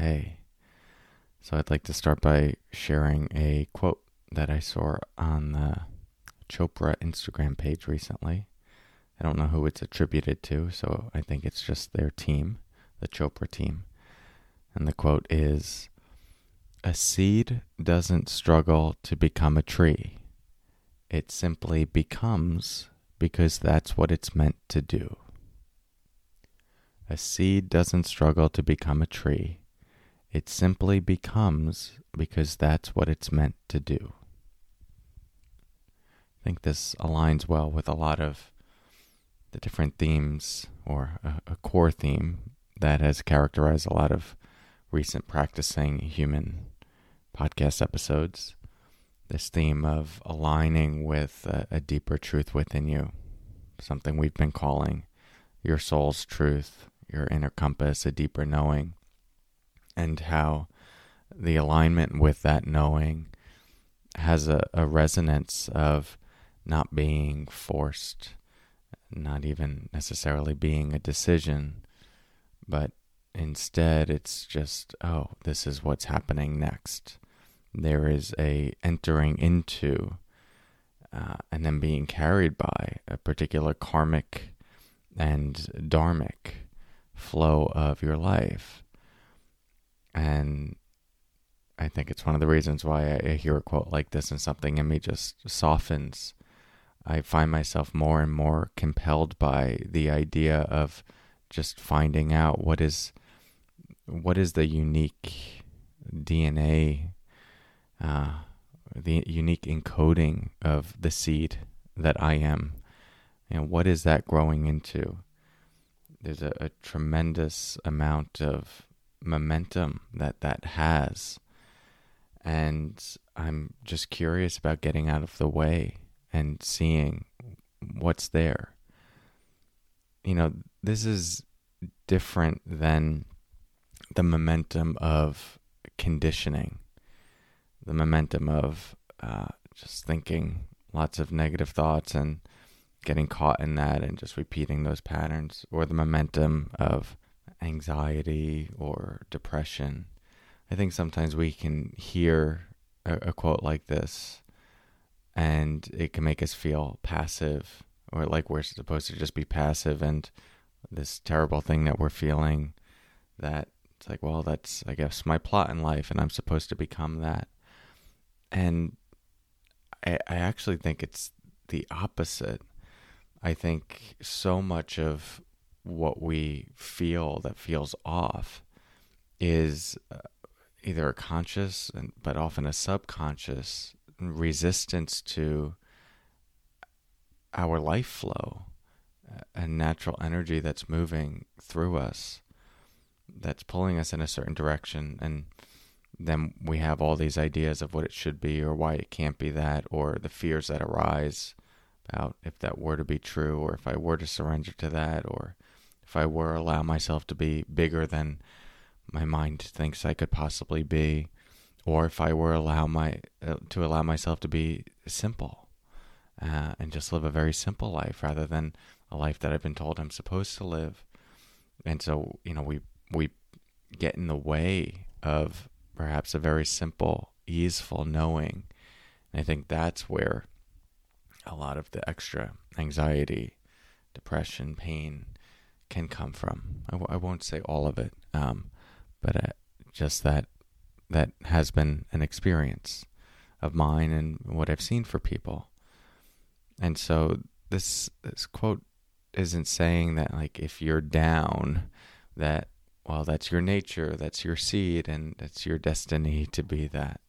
Okay. So I'd like to start by sharing a quote that I saw on the Chopra Instagram page recently. I don't know who it's attributed to, so I think it's just their team, the Chopra team. And the quote is A seed doesn't struggle to become a tree, it simply becomes because that's what it's meant to do. A seed doesn't struggle to become a tree. It simply becomes because that's what it's meant to do. I think this aligns well with a lot of the different themes or a, a core theme that has characterized a lot of recent practicing human podcast episodes. This theme of aligning with a, a deeper truth within you, something we've been calling your soul's truth, your inner compass, a deeper knowing, and how the alignment with that knowing has a, a resonance of not being forced, not even necessarily being a decision, but instead it's just, oh, this is what's happening next. There is a entering into uh, and then being carried by a particular karmic and dharmic flow of your life. And I think it's one of the reasons why I hear a quote like this and something in me just softens. I find myself more and more compelled by the idea of just finding out what is what is the unique DNA, uh, the unique encoding of the seed that I am, and what is that growing into? there's a, a tremendous amount of momentum that that has. And I'm just curious about getting out of the way and seeing what's there. You know, this is different than the momentum of conditioning, the momentum of uh, just thinking lots of negative thoughts and getting caught in that and just repeating those patterns or the momentum of anxiety or depression. I think sometimes we can hear a, a, quote like this and it can make us feel passive or like we're supposed to just be passive and this terrible thing that we're feeling that it's like, well, that's, I guess, my plot in life and I'm supposed to become that. And I, I actually think it's the opposite. I think so much of what we feel that feels off is uh, either a conscious and but often a subconscious resistance to our life flow a natural energy that's moving through us that's pulling us in a certain direction and then we have all these ideas of what it should be or why it can't be that or the fears that arise about if that were to be true or if I were to surrender to that or if I were to allow myself to be bigger than my mind thinks I could possibly be or if I were allow my uh, to allow myself to be simple uh, and just live a very simple life rather than a life that I've been told I'm supposed to live. And so, you know, we we get in the way of perhaps a very simple, easeful knowing. And I think that's where a lot of the extra anxiety, depression, pain can come from. I w- I won't say all of it, um, but uh, just that that has been an experience of mine and what I've seen for people. And so this this quote isn't saying that like if you're down that well that's your nature, that's your seed and that's your destiny to be that.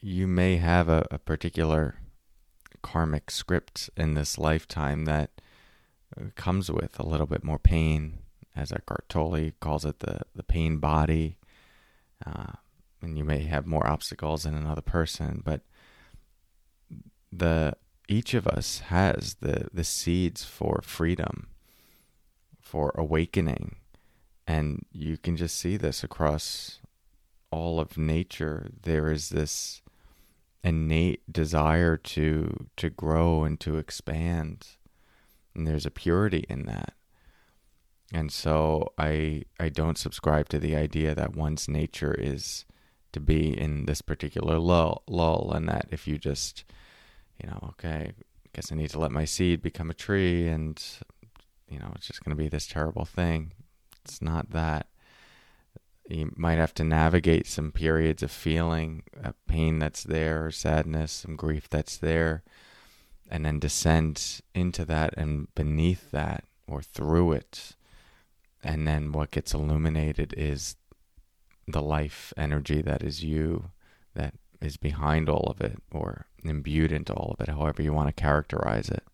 You may have a, a particular karmic script in this lifetime that comes with a little bit more pain, as Eckhart Tolle calls it, the the pain body. Uh, and you may have more obstacles than another person, but the each of us has the the seeds for freedom, for awakening, and you can just see this across all of nature. There is this innate desire to to grow and to expand, and there's a purity in that. And so I I don't subscribe to the idea that one's nature is to be in this particular lull, lull and that if you just you know, okay, I guess I need to let my seed become a tree and, you know, it's just going to be this terrible thing. It's not that. You might have to navigate some periods of feeling a pain that's there, or sadness, some grief that's there, and then descend into that and beneath that or through it. And then what gets illuminated is the life energy that is you, that is behind all of it, or imbued into all of it, however you want to characterize it.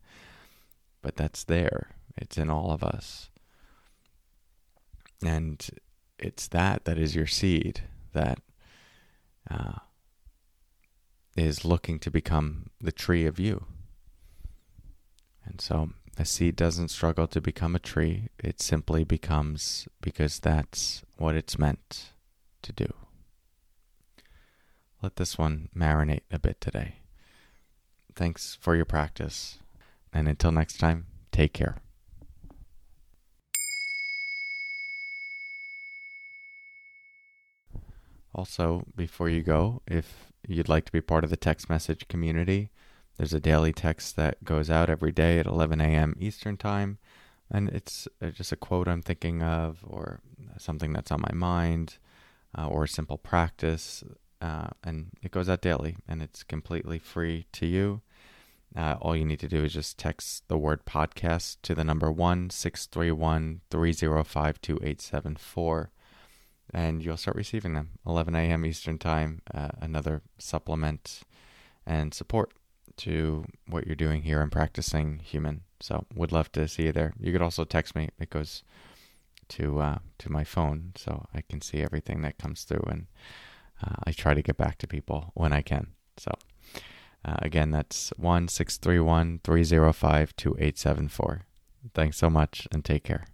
But that's there, it's in all of us. And it's that that is your seed that uh, is looking to become the tree of you. And so a seed doesn't struggle to become a tree, it simply becomes because that's what it's meant to do. Let this one marinate a bit today. Thanks for your practice. And until next time, take care. Also, before you go, if you'd like to be part of the text message community, there's a daily text that goes out every day at 11 a.m. Eastern Time. And it's uh, just a quote I'm thinking of, or something that's on my mind, uh, or a simple practice. Uh, and it goes out daily, and it's completely free to you. Uh, all you need to do is just text the word podcast to the number 1 631 305 2874 and you'll start receiving them 11 a.m. Eastern Time. Uh, another supplement and support to what you're doing here and practicing human. So, would love to see you there. You could also text me. It goes to uh, to my phone, so I can see everything that comes through, and uh, I try to get back to people when I can. So. Uh, again, that's 1 631 305 2874. Thanks so much and take care.